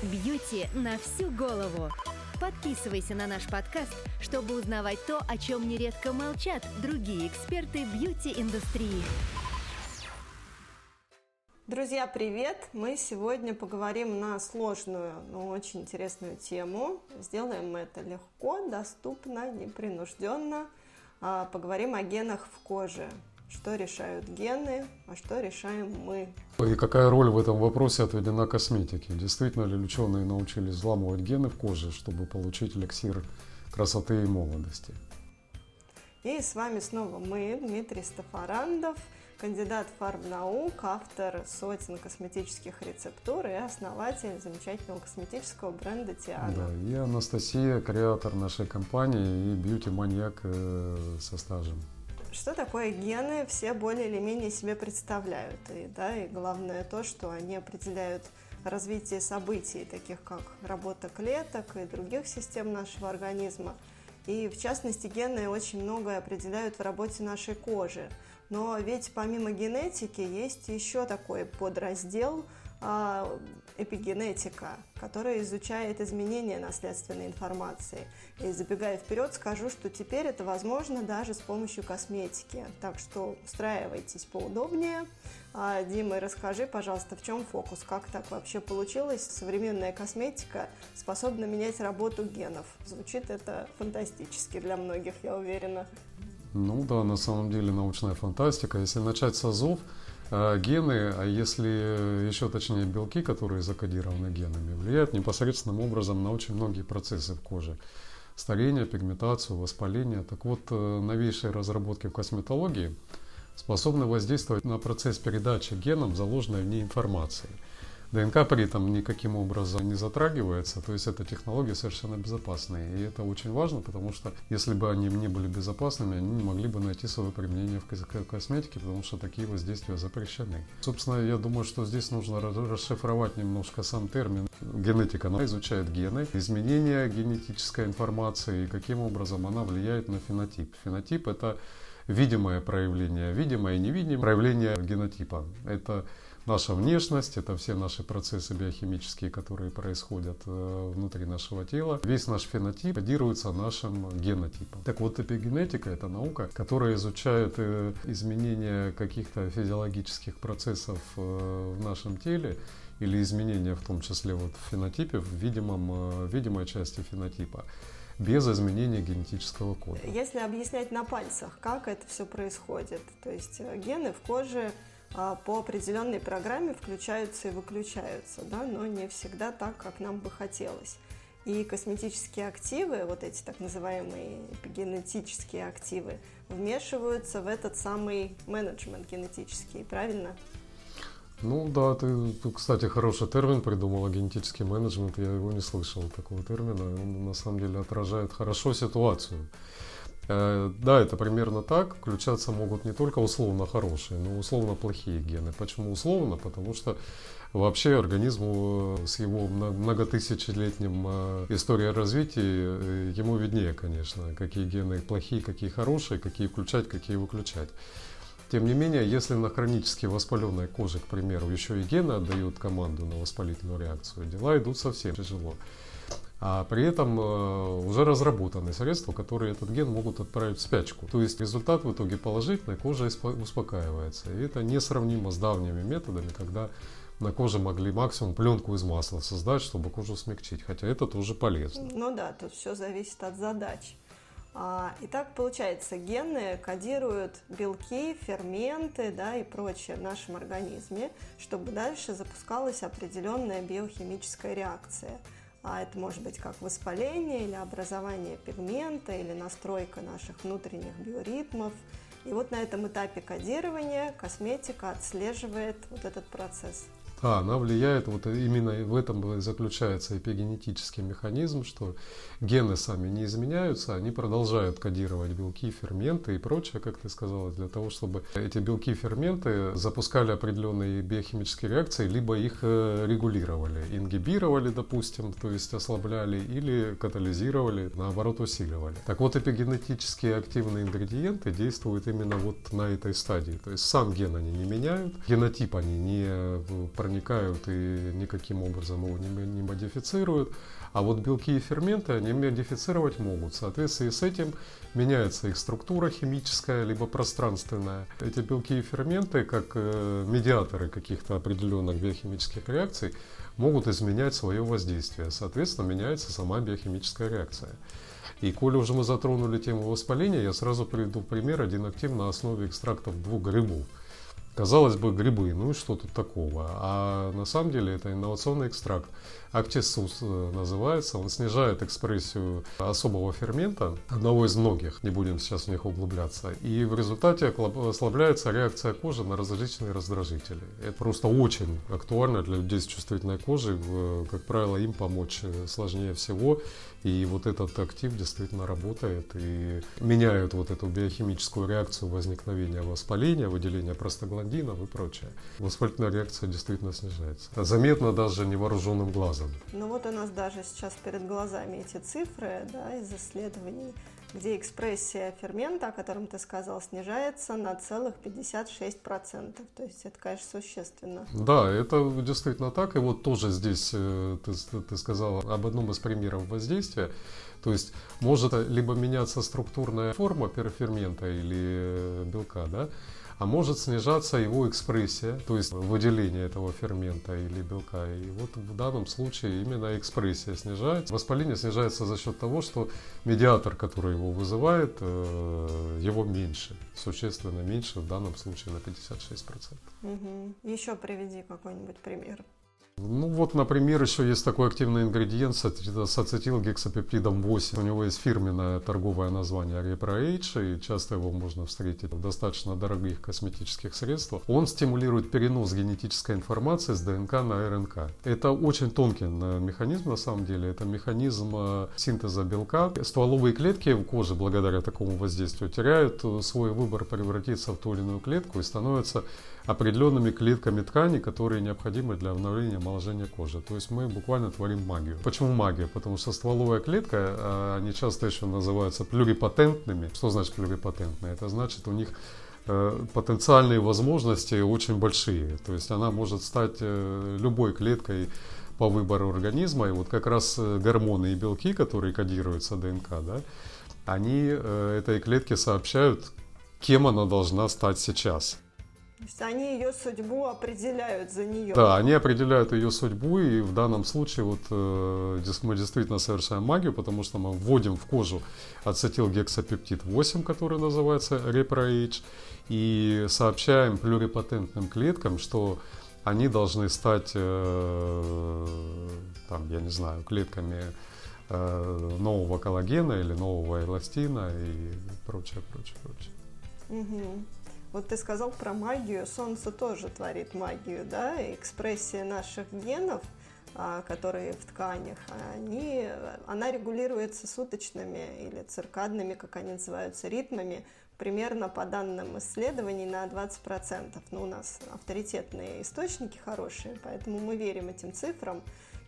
Бьюти на всю голову. Подписывайся на наш подкаст, чтобы узнавать то, о чем нередко молчат другие эксперты бьюти-индустрии. Друзья, привет! Мы сегодня поговорим на сложную, но очень интересную тему. Сделаем мы это легко, доступно, непринужденно. А, поговорим о генах в коже что решают гены, а что решаем мы. И какая роль в этом вопросе отведена косметике? Действительно ли ученые научились взламывать гены в коже, чтобы получить эликсир красоты и молодости? И с вами снова мы, Дмитрий Стафарандов, кандидат фармнаук, автор сотен косметических рецептур и основатель замечательного косметического бренда Тиана. Да, и Анастасия, креатор нашей компании и бьюти-маньяк э, со стажем. Что такое гены, все более или менее себе представляют. И, да, и главное то, что они определяют развитие событий, таких как работа клеток и других систем нашего организма. И в частности гены очень многое определяют в работе нашей кожи. Но ведь помимо генетики есть еще такой подраздел – эпигенетика, которая изучает изменения наследственной информации. И забегая вперед, скажу, что теперь это возможно даже с помощью косметики. Так что устраивайтесь поудобнее. А, Дима, расскажи, пожалуйста, в чем фокус? Как так вообще получилось? Современная косметика способна менять работу генов. Звучит это фантастически для многих, я уверена. Ну да, на самом деле научная фантастика. Если начать с азов, а гены, а если еще точнее белки, которые закодированы генами, влияют непосредственным образом на очень многие процессы в коже. Старение, пигментацию, воспаление. Так вот, э, новейшие разработки в косметологии способны воздействовать на процесс передачи генам заложенной в ней информации – ДНК при этом никаким образом не затрагивается, то есть эта технология совершенно безопасная. И это очень важно, потому что если бы они не были безопасными, они не могли бы найти свое применение в косметике, потому что такие воздействия запрещены. Собственно, я думаю, что здесь нужно расшифровать немножко сам термин. Генетика она изучает гены, изменения генетической информации и каким образом она влияет на фенотип. Фенотип – это видимое проявление, видимое и невидимое проявление генотипа. Это наша внешность, это все наши процессы биохимические, которые происходят э, внутри нашего тела. Весь наш фенотип кодируется нашим генотипом. Так вот, эпигенетика – это наука, которая изучает э, изменения каких-то физиологических процессов э, в нашем теле или изменения в том числе вот в фенотипе, в видимом, видимой части фенотипа без изменения генетического кода. Если объяснять на пальцах, как это все происходит, то есть гены в коже по определенной программе включаются и выключаются, да, но не всегда так, как нам бы хотелось. И косметические активы, вот эти так называемые генетические активы, вмешиваются в этот самый менеджмент генетический, правильно? Ну да, ты, кстати, хороший термин придумала, генетический менеджмент. Я его не слышал, такого термина. Он на самом деле отражает хорошо ситуацию. Э, да, это примерно так. Включаться могут не только условно хорошие, но и условно плохие гены. Почему условно? Потому что вообще организму э, с его многотысячелетним э, историей развития ему виднее, конечно, какие гены плохие, какие хорошие, какие включать, какие выключать. Тем не менее, если на хронически воспаленной коже, к примеру, еще и гены отдают команду на воспалительную реакцию, дела идут совсем тяжело. А при этом э, уже разработаны средства, которые этот ген могут отправить в спячку. То есть результат в итоге положительный, кожа успокаивается. И это несравнимо с давними методами, когда на коже могли максимум пленку из масла создать, чтобы кожу смягчить. Хотя это тоже полезно. Ну да, тут все зависит от задач. А, итак, получается, гены кодируют белки, ферменты да, и прочее в нашем организме, чтобы дальше запускалась определенная биохимическая реакция – а это может быть как воспаление или образование пигмента или настройка наших внутренних биоритмов. И вот на этом этапе кодирования косметика отслеживает вот этот процесс. Да, она влияет, вот именно в этом заключается эпигенетический механизм, что гены сами не изменяются, они продолжают кодировать белки, ферменты и прочее, как ты сказала, для того, чтобы эти белки, ферменты запускали определенные биохимические реакции, либо их э, регулировали, ингибировали, допустим, то есть ослабляли, или катализировали, наоборот, усиливали. Так вот, эпигенетические активные ингредиенты действуют именно вот на этой стадии, то есть сам ген они не меняют, генотип они не э, проникают и никаким образом его не, не модифицируют. А вот белки и ферменты они модифицировать могут. В соответствии с этим меняется их структура химическая, либо пространственная. Эти белки и ферменты, как э, медиаторы каких-то определенных биохимических реакций, могут изменять свое воздействие. Соответственно, меняется сама биохимическая реакция. И коли уже мы затронули тему воспаления, я сразу приведу пример. Один актив на основе экстрактов двух грибов. Казалось бы, грибы, ну и что тут такого? А на самом деле это инновационный экстракт. Актисус э, называется. Он снижает экспрессию особого фермента, одного из многих, не будем сейчас в них углубляться. И в результате ослабляется реакция кожи на различные раздражители. Это просто очень актуально для людей с чувствительной кожей. Как правило, им помочь э, сложнее всего. И вот этот актив действительно работает и меняет вот эту биохимическую реакцию возникновения воспаления, выделения простагландинов и прочее. Воспалительная реакция действительно снижается. Заметно даже невооруженным глазом. Ну вот у нас даже сейчас перед глазами эти цифры да, из исследований где экспрессия фермента, о котором ты сказал, снижается на целых 56%. То есть это, конечно, существенно. Да, это действительно так. И вот тоже здесь э, ты, ты сказал об одном из примеров воздействия. То есть может либо меняться структурная форма перфермента или белка, да, а может снижаться его экспрессия, то есть выделение этого фермента или белка. И вот в данном случае именно экспрессия снижается. Воспаление снижается за счет того, что медиатор, который его вызывает, э, его меньше, существенно меньше, в данном случае на 56%. Угу. Еще приведи какой-нибудь пример. Ну вот, например, еще есть такой активный ингредиент с ацетилгексапептидом 8. У него есть фирменное торговое название ReproAge, и часто его можно встретить в достаточно дорогих косметических средствах. Он стимулирует перенос генетической информации с ДНК на РНК. Это очень тонкий э, механизм на самом деле. Это механизм э, синтеза белка. Стволовые клетки в коже благодаря такому воздействию теряют э, свой выбор превратиться в ту или иную клетку и становятся определенными клетками ткани, которые необходимы для обновления омоложения кожи. То есть мы буквально творим магию. Почему магия? Потому что стволовая клетка, а, они часто еще называются плюрипатентными. Что значит плюрипатентные? Это значит у них э, потенциальные возможности очень большие. То есть она может стать э, любой клеткой по выбору организма. И вот как раз э, гормоны и белки, которые кодируются ДНК, да, они этой клетке сообщают, кем она должна стать сейчас. То есть они ее судьбу определяют за нее. Да, они определяют ее судьбу, и в данном случае вот э, мы действительно совершаем магию, потому что мы вводим в кожу ацетилгексапептид 8, который называется ReproH, и сообщаем плюрипатентным клеткам, что они должны стать, э, там, я не знаю, клетками э, нового коллагена или нового эластина и прочее, прочее, прочее. Угу. Вот ты сказал про магию. Солнце тоже творит магию, да? Экспрессия наших генов, а, которые в тканях, они, она регулируется суточными или циркадными, как они называются, ритмами, примерно по данным исследований на 20%. Но ну, у нас авторитетные источники хорошие, поэтому мы верим этим цифрам.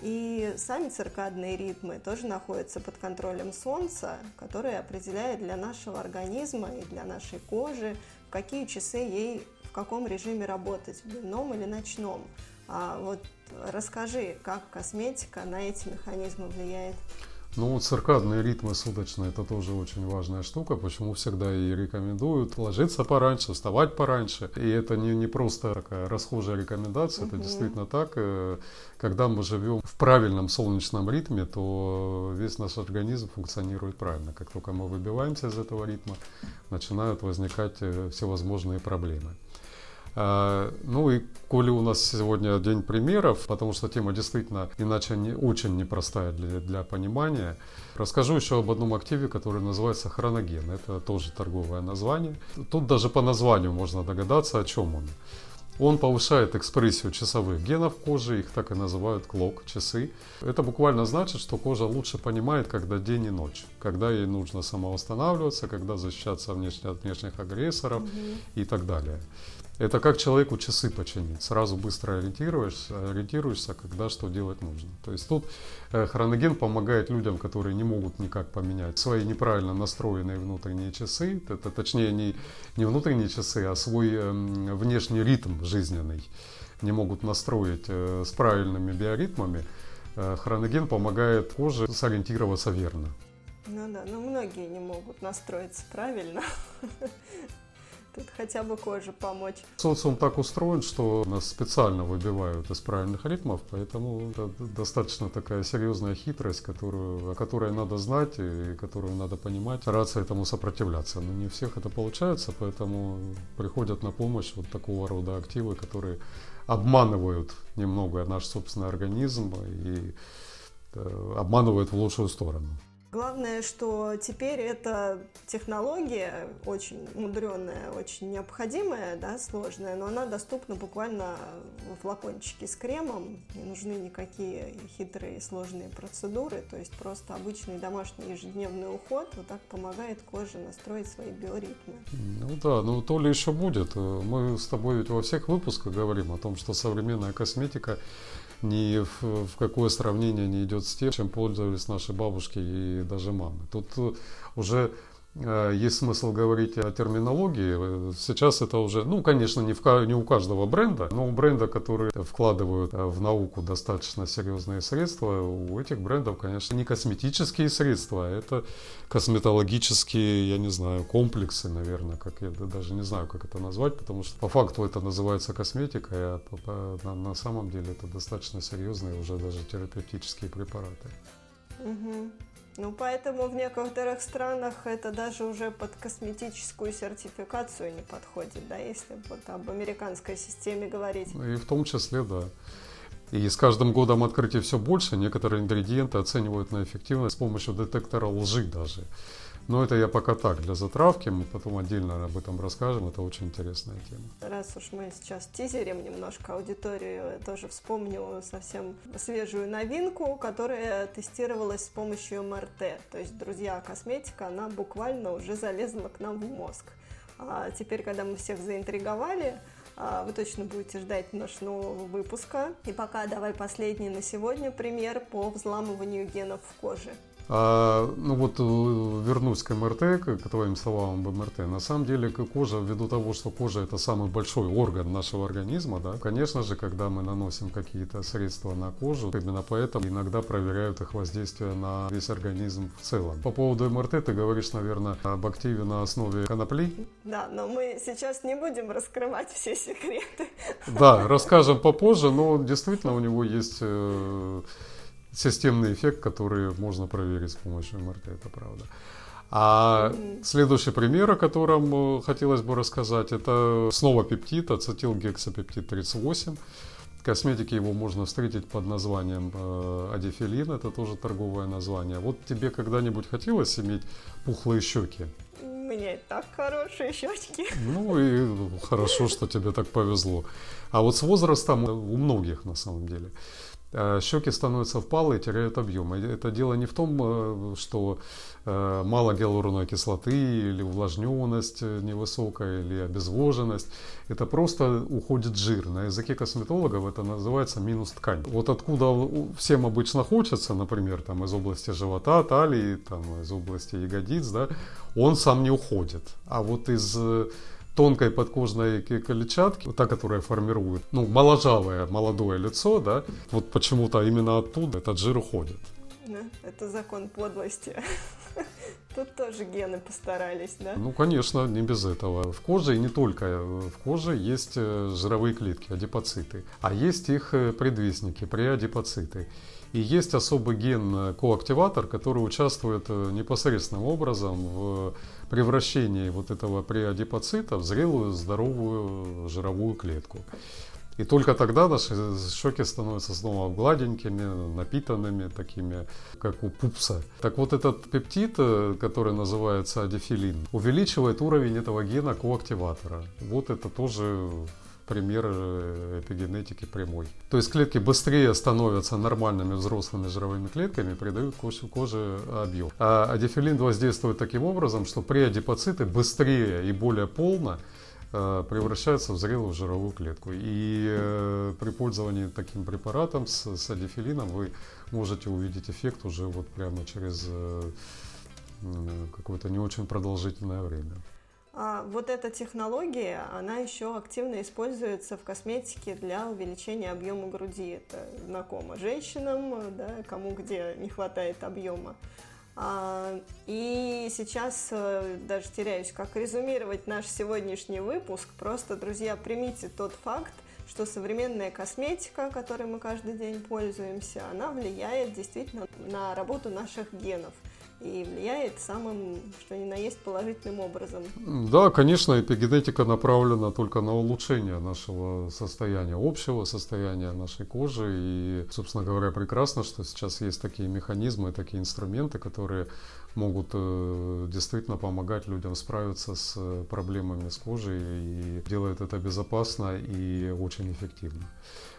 И сами циркадные ритмы тоже находятся под контролем Солнца, которое определяет для нашего организма и для нашей кожи какие часы ей в каком режиме работать, дневном или ночном. А вот расскажи, как косметика на эти механизмы влияет. Ну, циркадные ритмы суточные – это тоже очень важная штука, почему всегда и рекомендуют ложиться пораньше, вставать пораньше. И это не, не просто такая расхожая рекомендация, угу. это действительно так. Э, когда мы живем в правильном солнечном ритме, то весь наш организм функционирует правильно. Как только мы выбиваемся из этого ритма, начинают возникать э, всевозможные проблемы. А, ну и коли у нас сегодня день примеров, потому что тема действительно иначе не, очень непростая для, для понимания, расскажу еще об одном активе, который называется хроноген. Это тоже торговое название. Тут даже по названию можно догадаться, о чем он. Он повышает экспрессию часовых генов кожи, их так и называют клок, часы. Это буквально значит, что кожа лучше понимает, когда день и ночь, когда ей нужно самовосстанавливаться, когда защищаться внешне, от внешних агрессоров угу. и так далее. Это как человеку часы починить. Сразу быстро ориентируешься, ориентируешься, когда что делать нужно. То есть тут э, хроноген помогает людям, которые не могут никак поменять свои неправильно настроенные внутренние часы. Это точнее не, не внутренние часы, а свой э, внешний ритм жизненный. не могут настроить с правильными биоритмами, хроноген помогает коже сориентироваться верно. Ну да, но многие не могут настроиться правильно. Тут хотя бы коже помочь. Социум так устроен, что нас специально выбивают из правильных ритмов, поэтому это достаточно такая серьезная хитрость, которую, о которой надо знать и которую надо понимать, стараться этому сопротивляться. Но не у всех это получается, поэтому приходят на помощь вот такого рода активы, которые обманывают немного наш собственный организм и э, обманывают в лучшую сторону. Главное, что теперь эта технология очень мудреная, очень необходимая, да, сложная, но она доступна буквально в флакончике с кремом. Не нужны никакие хитрые сложные процедуры, то есть просто обычный домашний ежедневный уход вот так помогает коже настроить свои биоритмы. Ну да, ну то ли еще будет. Мы с тобой ведь во всех выпусках говорим о том, что современная косметика ни в, в какое сравнение не идет с тем, чем пользовались наши бабушки и даже мамы. Тут э, уже есть смысл говорить о терминологии. Сейчас это уже, ну, конечно, не, в, не у каждого бренда, но у бренда, которые вкладывают э, в науку достаточно серьезные средства, у этих брендов, конечно, не косметические средства, а это косметологические, я не знаю, комплексы, наверное, как я даже не знаю, как это назвать, потому что по факту это называется косметикой, а на, на самом деле это достаточно серьезные уже даже терапевтические препараты. Угу. Ну, поэтому в некоторых странах это даже уже под косметическую сертификацию не подходит, да, если вот об американской системе говорить. И в том числе, да. И с каждым годом открытий все больше, некоторые ингредиенты оценивают на эффективность с помощью детектора лжи даже. Но это я пока так, для затравки, мы потом отдельно об этом расскажем, это очень интересная тема. Раз уж мы сейчас тизерим немножко аудиторию, я тоже вспомню совсем свежую новинку, которая тестировалась с помощью МРТ. То есть, друзья, косметика, она буквально уже залезла к нам в мозг. А теперь, когда мы всех заинтриговали, а, вы точно будете ждать нашего нового выпуска. И пока давай последний на сегодня пример по взламыванию генов в коже. А, ну вот э, вернусь к МРТ, к твоим словам об МРТ. На самом деле кожа, ввиду того, что кожа это самый большой орган нашего организма, да, конечно же, когда мы наносим какие-то средства на кожу, именно поэтому иногда проверяют их воздействие на весь организм в целом. По поводу МРТ ты говоришь, наверное, об активе на основе конопли? Да, но мы сейчас не будем раскрывать все секреты. Да, расскажем попозже, но действительно у него есть э, системный эффект, который можно проверить с помощью МРТ, это правда. А следующий пример, о котором э, хотелось бы рассказать, это снова пептид, ацетилгексапептид 38. В косметике его можно встретить под названием э, адифилин, это тоже торговое название. Вот тебе когда-нибудь хотелось иметь пухлые щеки? У меня и так хорошие щечки. Ну и хорошо, что тебе так повезло. А вот с возрастом у многих на самом деле щеки становятся впалые, теряют объем. Это дело не в том, э, что э, мало гиалуроновой кислоты или увлажненность невысокая или обезвоженность. Это просто уходит жир. На языке косметологов это называется минус ткань. Вот откуда всем обычно хочется, например, там, из области живота, талии, там, из области ягодиц, да, он сам не уходит. А вот из тонкой подкожной клетчатки, та, которая формирует, ну, моложавое молодое лицо, да, вот почему-то именно оттуда этот жир уходит. Да, это закон подлости. Тут тоже гены постарались, да? Ну, конечно, не без этого. В коже и не только. В коже есть э, жировые клетки, адипоциты. А есть их э, предвестники, преадипоциты. И есть особый ген э, коактиватор, который участвует непосредственным образом в превращении вот этого преадипоцита в зрелую здоровую жировую клетку. И только тогда наши щеки становятся снова гладенькими, напитанными, такими, как у пупса. Так вот этот пептид, э, который называется адифилин, увеличивает уровень этого гена коактиватора. Вот это тоже пример эпигенетики прямой. То есть клетки быстрее становятся нормальными взрослыми жировыми клетками, придают коже, коже объем. А адифилин воздействует таким образом, что преадипоциты быстрее и более полно э, превращаются в зрелую жировую клетку. И э, при пользовании таким препаратом с, с адифилином вы можете увидеть эффект уже вот прямо через э, какое-то не очень продолжительное время. А вот эта технология, она еще активно используется в косметике для увеличения объема груди. Это знакомо женщинам, да, кому где не хватает объема. А, и сейчас э, даже теряюсь, как резюмировать наш сегодняшний выпуск. Просто, друзья, примите тот факт, что современная косметика, которой мы каждый день пользуемся, она влияет действительно на работу наших генов и влияет самым, что ни на есть, положительным образом. Да, конечно, эпигенетика направлена только на улучшение нашего состояния, общего состояния нашей кожи. И, собственно говоря, прекрасно, что сейчас есть такие механизмы, такие инструменты, которые могут э, действительно помогать людям справиться с проблемами с кожей и делают это безопасно и очень эффективно.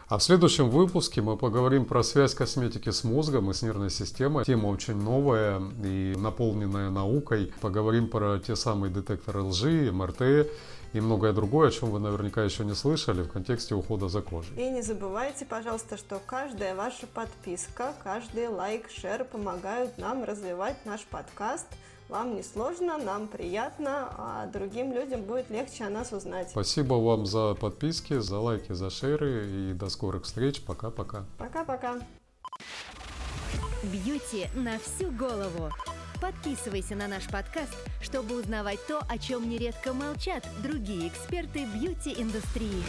А в следующем выпуске мы поговорим про связь косметики с мозгом и с нервной системой. Тема очень новая и наполненная наукой. Поговорим про те самые детекторы лжи, МРТ и многое другое, о чем вы наверняка еще не слышали в контексте ухода за кожей. И не забывайте, пожалуйста, что каждая ваша подписка, каждый лайк, шер помогают нам развивать наш подкаст – вам не сложно, нам приятно, а другим людям будет легче о нас узнать. Спасибо вам за подписки, за лайки, за шеры и до скорых встреч. Пока-пока. Пока-пока. Бьюти на всю голову. Подписывайся на наш подкаст, чтобы узнавать то, о чем нередко молчат другие эксперты бьюти-индустрии.